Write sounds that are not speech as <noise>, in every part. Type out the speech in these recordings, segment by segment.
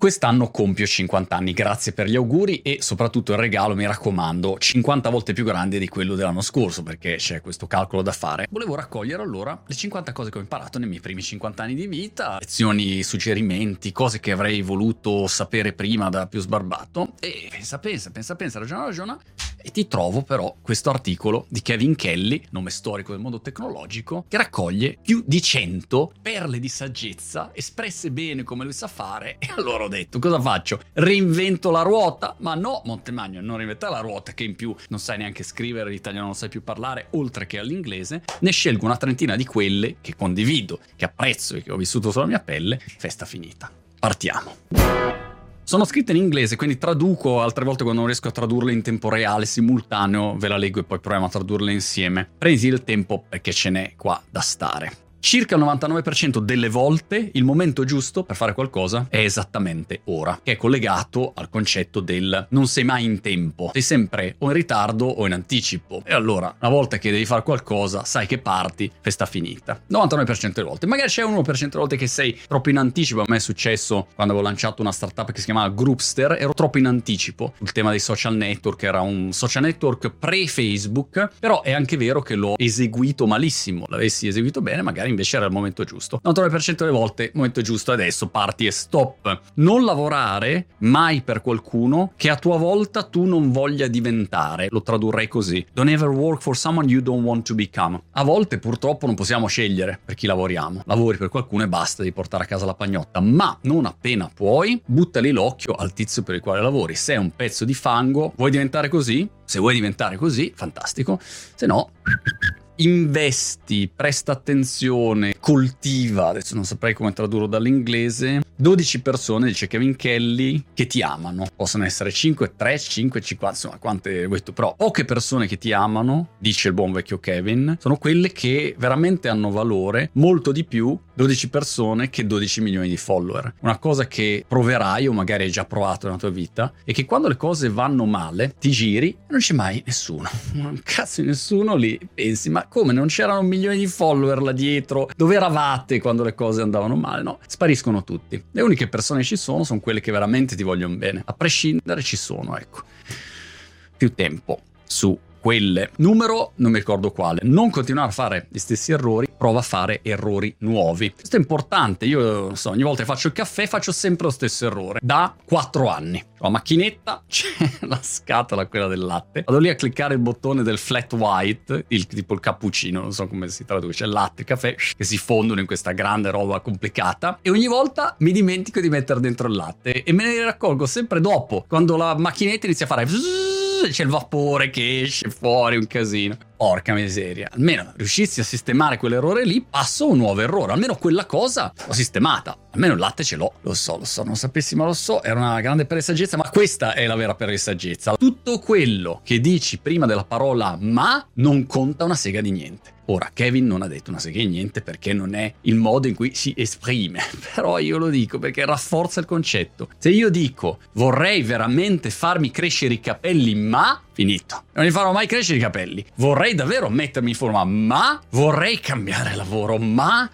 Quest'anno compio 50 anni, grazie per gli auguri e soprattutto il regalo, mi raccomando, 50 volte più grande di quello dell'anno scorso perché c'è questo calcolo da fare. Volevo raccogliere allora le 50 cose che ho imparato nei miei primi 50 anni di vita, lezioni, suggerimenti, cose che avrei voluto sapere prima da più sbarbato. E pensa, pensa, pensa, pensa, ragiona, ragiona e ti trovo però questo articolo di Kevin Kelly, nome storico del mondo tecnologico, che raccoglie più di 100 perle di saggezza espresse bene come lui sa fare <laughs> e allora detto, cosa faccio? Reinvento la ruota? Ma no, Montemagno, non reinventare la ruota che in più non sai neanche scrivere, l'italiano non sai più parlare, oltre che all'inglese. Ne scelgo una trentina di quelle che condivido, che apprezzo e che ho vissuto sulla mia pelle. Festa finita. Partiamo. Sono scritte in inglese, quindi traduco altre volte quando non riesco a tradurle in tempo reale, simultaneo, ve la leggo e poi proviamo a tradurle insieme. Presi il tempo perché ce n'è qua da stare. Circa il 99% delle volte il momento giusto per fare qualcosa è esattamente ora, che è collegato al concetto del non sei mai in tempo, sei sempre o in ritardo o in anticipo. E allora, una volta che devi fare qualcosa, sai che parti, festa finita. 99% delle volte. Magari c'è 1% delle volte che sei troppo in anticipo. A me è successo quando avevo lanciato una startup che si chiamava Groupster, ero troppo in anticipo sul tema dei social network, era un social network pre-Facebook, però è anche vero che l'ho eseguito malissimo. L'avessi eseguito bene, magari invece era il momento giusto. 99% delle volte momento giusto adesso, parti e stop. Non lavorare mai per qualcuno che a tua volta tu non voglia diventare. Lo tradurrei così. Don't ever work for someone you don't want to become. A volte purtroppo non possiamo scegliere per chi lavoriamo. Lavori per qualcuno e basta di portare a casa la pagnotta, ma non appena puoi, buttali l'occhio al tizio per il quale lavori. Se è un pezzo di fango, vuoi diventare così? Se vuoi diventare così, fantastico. Se no, investi, presta attenzione, coltiva, adesso non saprei come tradurlo dall'inglese, 12 persone, dice Kevin Kelly, che ti amano. Possono essere 5, 3, 5, 50, insomma, quante vuoi tu. Però poche persone che ti amano, dice il buon vecchio Kevin, sono quelle che veramente hanno valore, molto di più 12 persone che 12 milioni di follower. Una cosa che proverai o magari hai già provato nella tua vita è che quando le cose vanno male, ti giri e non c'è mai nessuno. <laughs> Un cazzo nessuno lì. Pensi, ma come non c'erano milioni di follower là dietro? Dove eravate quando le cose andavano male? No, spariscono tutti. Le uniche persone che ci sono sono quelle che veramente ti vogliono bene. A prescindere ci sono, ecco. Più tempo su quelle. Numero, non mi ricordo quale. Non continuare a fare gli stessi errori, prova a fare errori nuovi. Questo è importante. Io, so, ogni volta che faccio il caffè faccio sempre lo stesso errore. Da 4 anni. Ho la macchinetta, <laughs> c'è la scatola, quella del latte. Vado lì a cliccare il bottone del flat white, il, tipo il cappuccino, non so come si traduce, latte, il caffè, che si fondono in questa grande roba complicata. E ogni volta mi dimentico di mettere dentro il latte e me ne raccolgo sempre dopo, quando la macchinetta inizia a fare c'è il vapore che esce fuori, un casino. Porca miseria. Almeno riuscissi a sistemare quell'errore lì, passo un nuovo errore. Almeno quella cosa l'ho sistemata. Almeno il latte ce l'ho. Lo so, lo so, non sapessi ma lo so. Era una grande per saggezza, ma questa è la vera per saggezza. Tutto quello che dici prima della parola ma non conta una sega di niente. Ora, Kevin non ha detto una sega niente perché non è il modo in cui si esprime, <laughs> però io lo dico perché rafforza il concetto. Se io dico vorrei veramente farmi crescere i capelli, ma finito. Non li farò mai crescere i capelli. Vorrei davvero mettermi in forma, ma vorrei cambiare lavoro, ma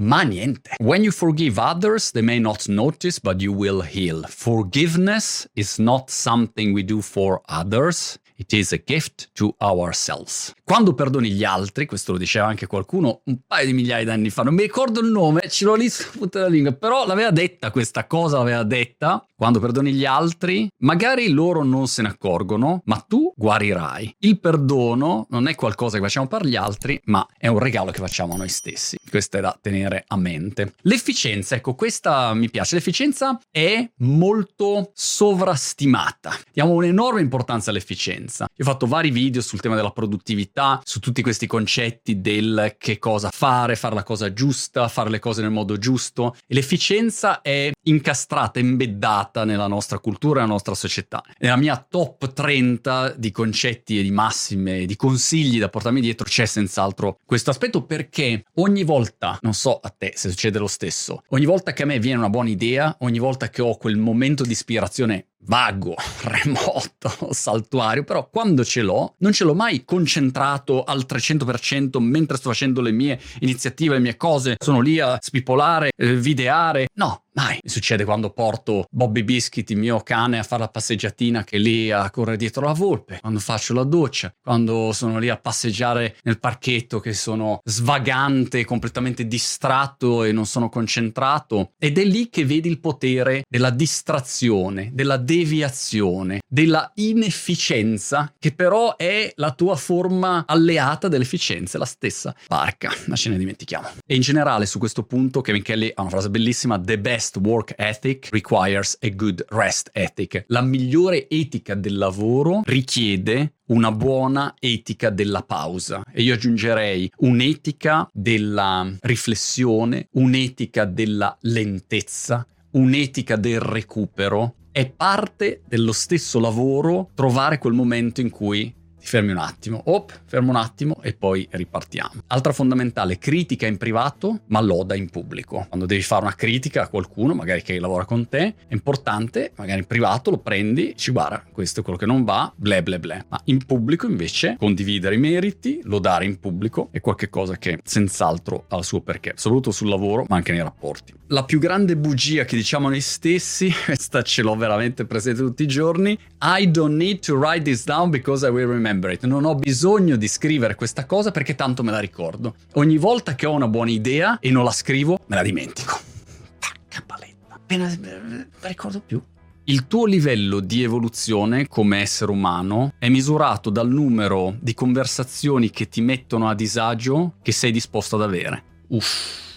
ma niente. When you forgive others, they may not notice, but you will heal. Forgiveness is not something we do for others. It is a gift to ourselves. Quando perdoni gli altri, questo lo diceva anche qualcuno un paio di migliaia di anni fa, non mi ricordo il nome, ce l'ho lì su tutta la lingua, però l'aveva detta questa cosa, l'aveva detta. Quando perdoni gli altri, magari loro non se ne accorgono, ma tu guarirai. Il perdono non è qualcosa che facciamo per gli altri, ma è un regalo che facciamo a noi stessi. Questo è da tenere a mente. L'efficienza, ecco, questa mi piace. L'efficienza è molto sovrastimata. Diamo un'enorme importanza all'efficienza. Io ho fatto vari video sul tema della produttività, su tutti questi concetti del che cosa fare, fare la cosa giusta, fare le cose nel modo giusto. E l'efficienza è incastrata, embeddata nella nostra cultura nella nostra società. Nella mia top 30 di concetti e di massime, di consigli da portarmi dietro c'è senz'altro questo aspetto perché ogni volta, non so a te se succede lo stesso, ogni volta che a me viene una buona idea, ogni volta che ho quel momento di ispirazione vago, <laughs> remoto, saltuario, però quando ce l'ho, non ce l'ho mai concentrato al 300% mentre sto facendo le mie iniziative, le mie cose, sono lì a spipolare, eh, videare. No, Mai. Succede quando porto Bobby Biscuit, il mio cane, a fare la passeggiatina che è lì a correre dietro la volpe, quando faccio la doccia, quando sono lì a passeggiare nel parchetto che sono svagante, completamente distratto e non sono concentrato. Ed è lì che vedi il potere della distrazione, della deviazione, della inefficienza, che però è la tua forma alleata dell'efficienza, la stessa. Barca, ma ce ne dimentichiamo. E in generale su questo punto Kevin Kelly ha una frase bellissima, The best work ethic requires a good rest ethic. La migliore etica del lavoro richiede una buona etica della pausa e io aggiungerei un'etica della riflessione, un'etica della lentezza, un'etica del recupero. È parte dello stesso lavoro trovare quel momento in cui fermi un attimo, op, fermo un attimo e poi ripartiamo. Altra fondamentale, critica in privato, ma loda in pubblico. Quando devi fare una critica a qualcuno, magari che lavora con te, è importante, magari in privato lo prendi, ci guarda, questo è quello che non va, ble ble ble. Ma in pubblico invece condividere i meriti, lodare in pubblico è qualcosa che senz'altro ha il suo perché, soprattutto sul lavoro, ma anche nei rapporti. La più grande bugia che diciamo noi stessi, <laughs> questa ce l'ho veramente presente tutti i giorni, I don't need to write this down because I will remember remember it. Non ho bisogno di scrivere questa cosa perché tanto me la ricordo. Ogni volta che ho una buona idea e non la scrivo, me la dimentico. Pacca paletta. Appena la ricordo più. Il tuo livello di evoluzione come essere umano è misurato dal numero di conversazioni che ti mettono a disagio che sei disposto ad avere. Uff.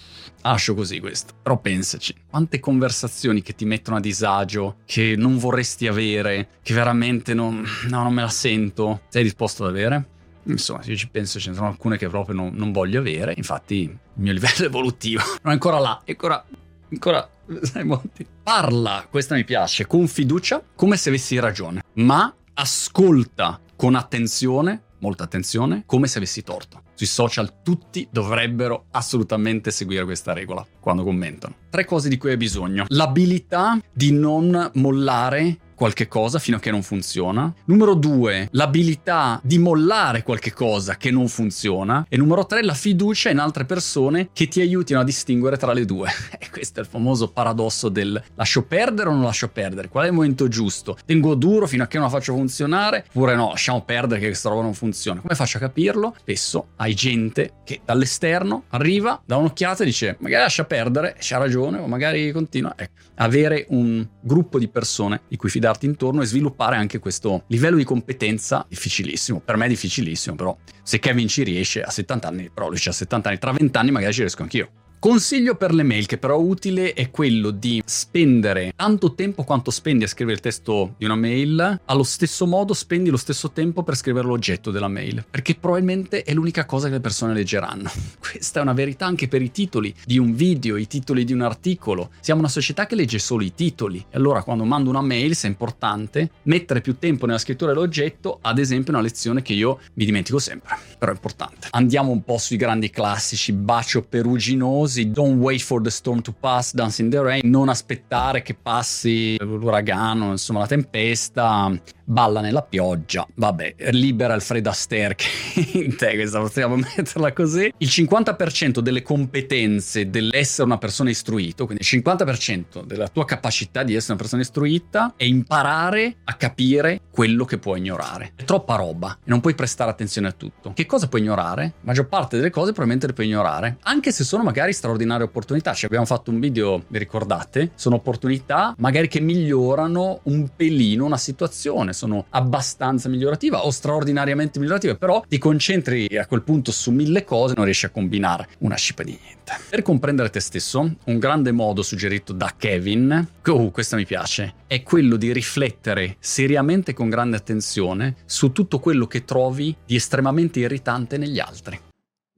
Lascio così questo, però pensaci, quante conversazioni che ti mettono a disagio, che non vorresti avere, che veramente non, no, non me la sento, sei disposto ad avere? Insomma, io ci penso, ce ne sono alcune che proprio non, non voglio avere, infatti il mio livello evolutivo. <laughs> Non è ancora là, è ancora, ancora, sai molti. Parla, questa mi piace, con fiducia, come se avessi ragione, ma ascolta con attenzione, molta attenzione, come se avessi torto sui social tutti dovrebbero assolutamente seguire questa regola quando commentano. Tre cose di cui hai bisogno. L'abilità di non mollare qualche cosa fino a che non funziona. Numero due, l'abilità di mollare qualche cosa che non funziona. E numero tre, la fiducia in altre persone che ti aiutino a distinguere tra le due. <laughs> E questo è il famoso paradosso del lascio perdere o non lascio perdere. Qual è il momento giusto? Tengo duro fino a che non la faccio funzionare? Oppure no, lasciamo perdere che questa roba non funziona. Come faccio a capirlo? Spesso hai gente che dall'esterno arriva, dà un'occhiata e dice magari lascia perdere, c'ha ragione o magari continua. Ecco, avere un gruppo di persone di cui fidarsi girarti intorno e sviluppare anche questo livello di competenza difficilissimo. Per me è difficilissimo, però se Kevin ci riesce a 70 anni, però lui a 70 anni, tra 20 anni magari ci riesco anch'io. Consiglio per le mail che però è utile è quello di spendere tanto tempo quanto spendi a scrivere il testo di una mail, allo stesso modo spendi lo stesso tempo per scrivere l'oggetto della mail, perché probabilmente è l'unica cosa che le persone leggeranno. <laughs> Questa è una verità anche per i titoli di un video, i titoli di un articolo. Siamo una società che legge solo i titoli e allora quando mando una mail, se è importante, mettere più tempo nella scrittura dell'oggetto, ad esempio una lezione che io mi dimentico sempre, però è importante. Andiamo un po' sui grandi classici, bacio peruginoso famosi Don't wait for the storm to pass, Dancing in the rain, non aspettare che passi l'uragano, insomma la tempesta, balla nella pioggia, vabbè, libera il Fred Astaire che <laughs> in te, questa possiamo metterla così. Il 50% delle competenze dell'essere una persona istruito, quindi il 50% della tua capacità di essere una persona istruita è imparare a capire quello che puoi ignorare. È troppa roba e non puoi prestare attenzione a tutto. Che cosa puoi ignorare? La maggior parte delle cose probabilmente le puoi ignorare, anche se sono magari straordinarie opportunità. Ci abbiamo fatto un video, vi ricordate? Sono opportunità magari che migliorano un pelino una situazione sono abbastanza migliorative o straordinariamente migliorative, però ti concentri a quel punto su mille cose e non riesci a combinare una scipa di niente. Per comprendere te stesso, un grande modo suggerito da Kevin, oh, questo mi piace, è quello di riflettere seriamente con grande attenzione su tutto quello che trovi di estremamente irritante negli altri.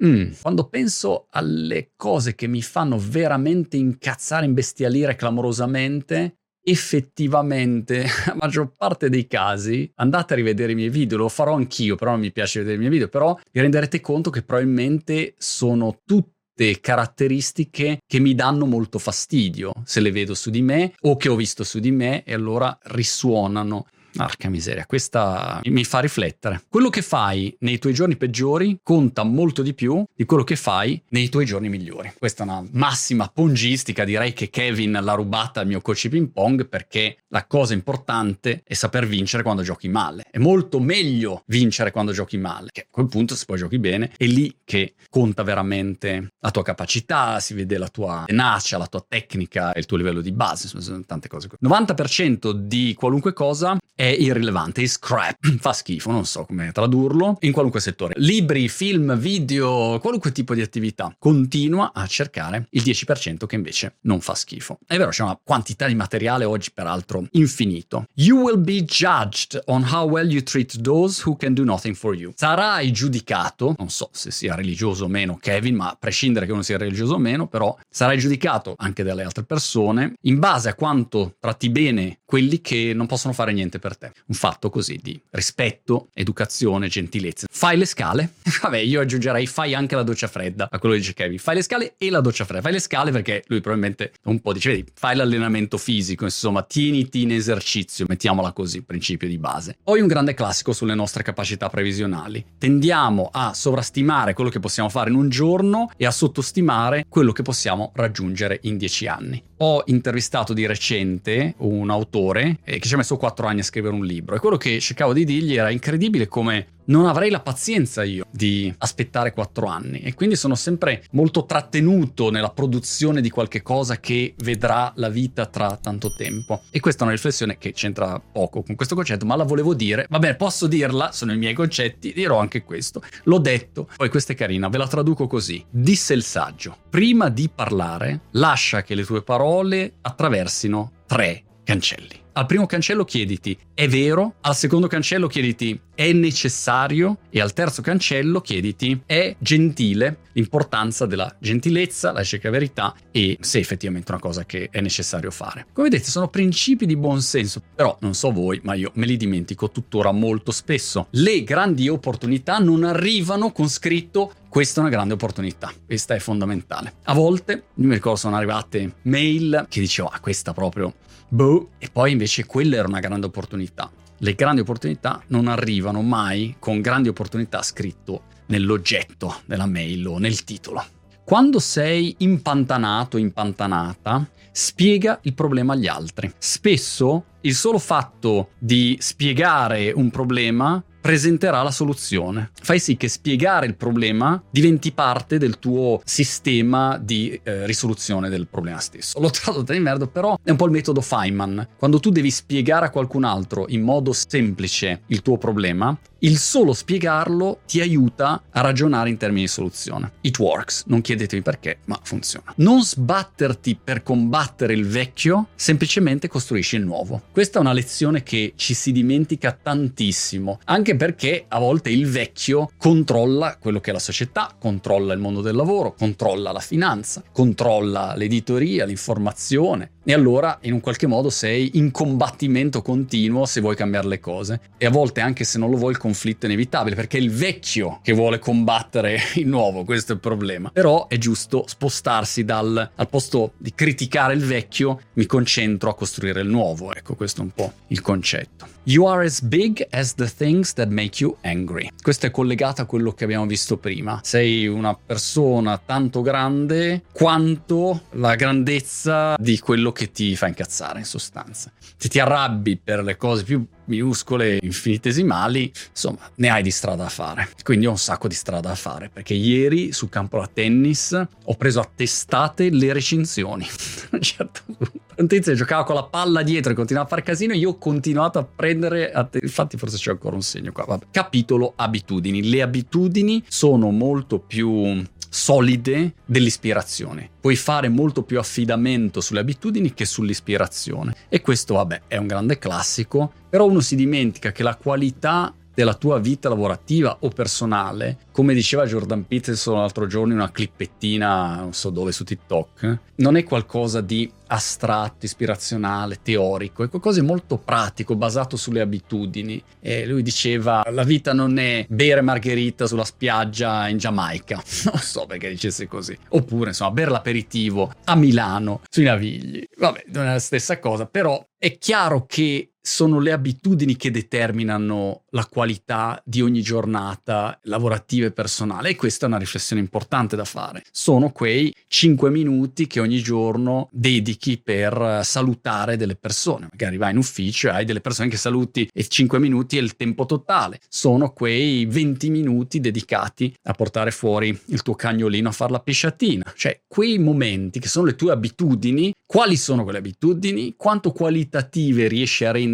Mm. Quando penso alle cose che mi fanno veramente incazzare, imbestialire clamorosamente, effettivamente, <laughs> la maggior parte dei casi, andate a rivedere i miei video, lo farò anch'io, però non mi piace vedere i miei video, però vi renderete conto che probabilmente sono tutte caratteristiche che mi danno molto fastidio se le vedo su di me o che ho visto su di me e allora risuonano Arca miseria, questa mi fa riflettere. Quello che fai nei tuoi giorni peggiori conta molto di più di quello che fai nei tuoi giorni migliori. Questa è una massima pongistica, direi che Kevin l'ha rubata al mio coach ping pong perché la cosa importante è saper vincere quando giochi male. È molto meglio vincere quando giochi male, che a quel punto se poi giochi bene è lì che conta veramente la tua capacità, si vede la tua tenacia, la tua tecnica il tuo livello di base, sono tante cose. 90% di qualunque cosa è irrilevante, è scrap, <clears throat> fa schifo, non so come tradurlo, in qualunque settore. Libri, film, video, qualunque tipo di attività. Continua a cercare il 10% che invece non fa schifo. È vero, c'è una quantità di materiale oggi peraltro infinito. You will be judged on how well you treat those who can do nothing for you. Sarai giudicato, non so se sia religioso o meno Kevin, ma a prescindere che uno sia religioso o meno, però sarai giudicato anche dalle altre persone in base a quanto tratti bene quelli che non possono fare niente per te. Un fatto così di rispetto, educazione, gentilezza. Fai le scale? <laughs> Vabbè, io aggiungerei fai anche la doccia fredda a quello che dice Kevin. Fai le scale e la doccia fredda. Fai le scale perché lui probabilmente un po' dice, vedi, fai l'allenamento fisico, insomma, tieniti in esercizio, mettiamola così, principio di base. Poi un grande classico sulle nostre capacità previsionali. Tendiamo a sovrastimare quello che possiamo fare in un giorno e a sottostimare quello che possiamo raggiungere in dieci anni. Ho intervistato di recente un autore eh, che ci ha messo quattro anni a scrivere un libro e quello che cercavo di dirgli era incredibile come non avrei la pazienza io di aspettare quattro anni e quindi sono sempre molto trattenuto nella produzione di qualche cosa che vedrà la vita tra tanto tempo. E questa è una riflessione che c'entra poco con questo concetto, ma la volevo dire. Va bene, posso dirla, sono i miei concetti, dirò anche questo. L'ho detto, poi questa è carina, ve la traduco così. Disse il saggio, prima di parlare, lascia che le tue parole attraversino tre cancelli. Al primo cancello chiediti è vero, al secondo cancello chiediti è necessario e al terzo cancello chiediti è gentile, l'importanza della gentilezza, la cerca verità e se effettivamente è una cosa che è necessario fare. Come vedete sono principi di buon senso, però non so voi, ma io me li dimentico tuttora molto spesso. Le grandi opportunità non arrivano con scritto questa è una grande opportunità, questa è fondamentale. A volte, io mi ricordo, sono arrivate mail che dicevo, ah, questa proprio boh, e poi invece quella era una grande opportunità. Le grandi opportunità non arrivano mai con grandi opportunità scritto nell'oggetto della mail o nel titolo. Quando sei impantanato, impantanata, spiega il problema agli altri. Spesso il solo fatto di spiegare un problema presenterà la soluzione. Fai sì che spiegare il problema diventi parte del tuo sistema di eh, risoluzione del problema stesso. L'ho tradotto di merda, però è un po' il metodo Feynman. Quando tu devi spiegare a qualcun altro in modo semplice il tuo problema, il solo spiegarlo ti aiuta a ragionare in termini di soluzione. It works, non chiedetemi perché, ma funziona. Non sbatterti per combattere il vecchio, semplicemente costruisci il nuovo. Questa è una lezione che ci si dimentica tantissimo, anche perché a volte il vecchio controlla quello che è la società, controlla il mondo del lavoro, controlla la finanza, controlla l'editoria, l'informazione, e allora in un qualche modo sei in combattimento continuo se vuoi cambiare le cose. E a volte anche se non lo vuoi il conflitto è inevitabile perché è il vecchio che vuole combattere <laughs> il nuovo, questo è il problema. Però è giusto spostarsi dal al posto di criticare il vecchio, mi concentro a costruire il nuovo. Ecco, questo è un po' il concetto. You are as big as the things that make you angry. Questo è collegato a quello che abbiamo visto prima. Sei una persona tanto grande quanto la grandezza di quello che ti fa incazzare in sostanza. Se ti arrabbi per le cose più minuscole, infinitesimali, insomma, ne hai di strada da fare. Quindi ho un sacco di strada da fare, perché ieri sul campo da tennis ho preso a testate le recinzioni. <laughs> a un certo punto. Un tizio giocava con la palla dietro e continuava a fare casino, io ho continuato a prendere, a te- infatti forse c'è ancora un segno qua. Vabbè. Capitolo abitudini. Le abitudini sono molto più solide dell'ispirazione. Puoi fare molto più affidamento sulle abitudini che sull'ispirazione. E questo, vabbè, è un grande classico, però uno si dimentica che la qualità della tua vita lavorativa o personale, come diceva Jordan Peterson l'altro giorno in una clippettina, non so dove, su TikTok, non è qualcosa di astratto, ispirazionale, teorico, è qualcosa di molto pratico, basato sulle abitudini. E lui diceva, la vita non è bere margherita sulla spiaggia in Giamaica, <laughs> non so perché dicesse così, oppure insomma bere l'aperitivo a Milano, sui Navigli. Vabbè, non è la stessa cosa, però è chiaro che sono le abitudini che determinano la qualità di ogni giornata lavorativa e personale e questa è una riflessione importante da fare. Sono quei 5 minuti che ogni giorno dedichi per salutare delle persone. Magari vai in ufficio e hai delle persone che saluti e 5 minuti è il tempo totale. Sono quei 20 minuti dedicati a portare fuori il tuo cagnolino a fare la pisciatina. Cioè quei momenti che sono le tue abitudini, quali sono quelle abitudini, quanto qualitative riesci a rendere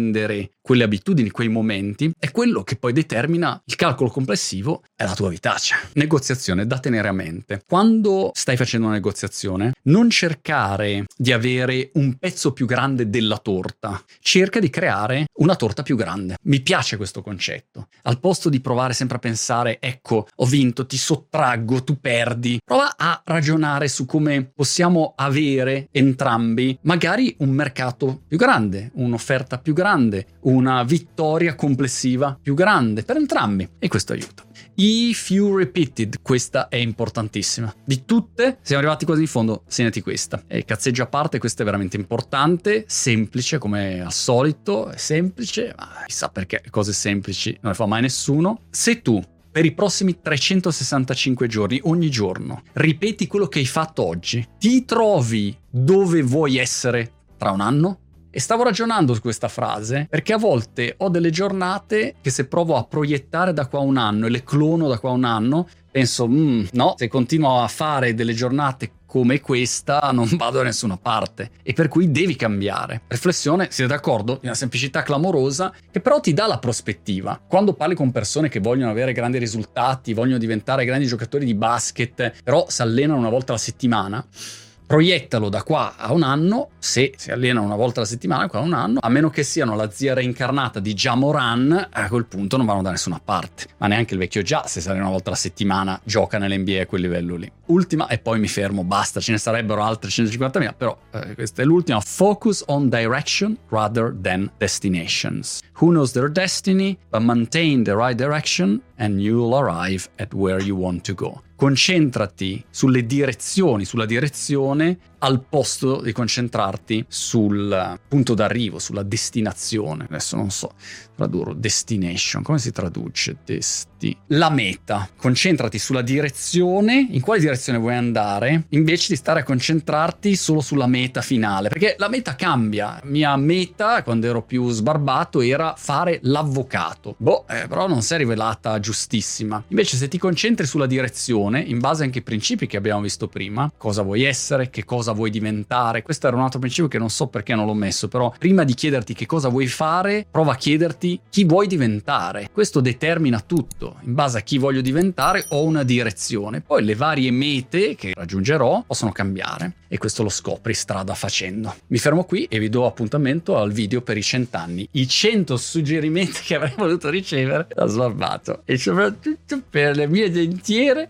quelle abitudini, quei momenti, è quello che poi determina il calcolo complessivo e la tua vitaccia. Negoziazione da tenere a mente. Quando stai facendo una negoziazione, non cercare di avere un pezzo più grande della torta, cerca di creare una torta più grande. Mi piace questo concetto. Al posto di provare sempre a pensare, ecco, ho vinto, ti sottraggo, tu perdi, prova a ragionare su come possiamo avere entrambi magari un mercato più grande, un'offerta più grande, una vittoria complessiva più grande per entrambi e questo aiuta. If you repeated, questa è importantissima. Di tutte, siamo arrivati quasi in fondo, segnati questa. E cazzeggio a parte, questa è veramente importante, semplice come al solito, è semplice, ma chissà perché cose semplici non le fa mai nessuno. Se tu per i prossimi 365 giorni, ogni giorno, ripeti quello che hai fatto oggi, ti trovi dove vuoi essere tra un anno? E stavo ragionando su questa frase perché a volte ho delle giornate che se provo a proiettare da qua un anno e le clono da qua un anno, penso, mm, no, se continuo a fare delle giornate come questa non <laughs> vado da nessuna parte e per cui devi cambiare. Riflessione, siete d'accordo? Di una semplicità clamorosa che però ti dà la prospettiva. Quando parli con persone che vogliono avere grandi risultati, vogliono diventare grandi giocatori di basket, però si allenano una volta alla settimana, proiettalo da qua a un anno, se si allenano una volta alla settimana, qua a un anno, a meno che siano la zia reincarnata di Jamoran, a quel punto non vanno da nessuna parte. Ma neanche il vecchio già, se si allena una volta alla settimana, gioca nell'NBA a quel livello lì. Ultima, e poi mi fermo, basta, ce ne sarebbero altre 150.000, però eh, questa è l'ultima. Focus on direction rather than destinations. Who knows their destiny, but maintain the right direction and you'll arrive at where you want to go concentrati sulle direzioni, sulla direzione al posto di concentrarti sul punto d'arrivo, sulla destinazione. Adesso non so tradurre destination, come si traduce? Desti. La meta. Concentrati sulla direzione, in quale direzione vuoi andare, invece di stare a concentrarti solo sulla meta finale, perché la meta cambia. Mia meta, quando ero più sbarbato, era fare l'avvocato. Boh, eh, però non si è rivelata giustissima. Invece se ti concentri sulla direzione, in base anche ai principi che abbiamo visto prima, cosa vuoi essere, che cosa cosa vuoi diventare. Questo era un altro principio che non so perché non l'ho messo, però prima di chiederti che cosa vuoi fare, prova a chiederti chi vuoi diventare. Questo determina tutto. In base a chi voglio diventare ho una direzione. Poi le varie mete che raggiungerò possono cambiare e questo lo scopri strada facendo. Mi fermo qui e vi do appuntamento al video per i cent'anni. I 100 suggerimenti <laughs> che avrei voluto ricevere da Sbarbato e soprattutto per le mie dentiere.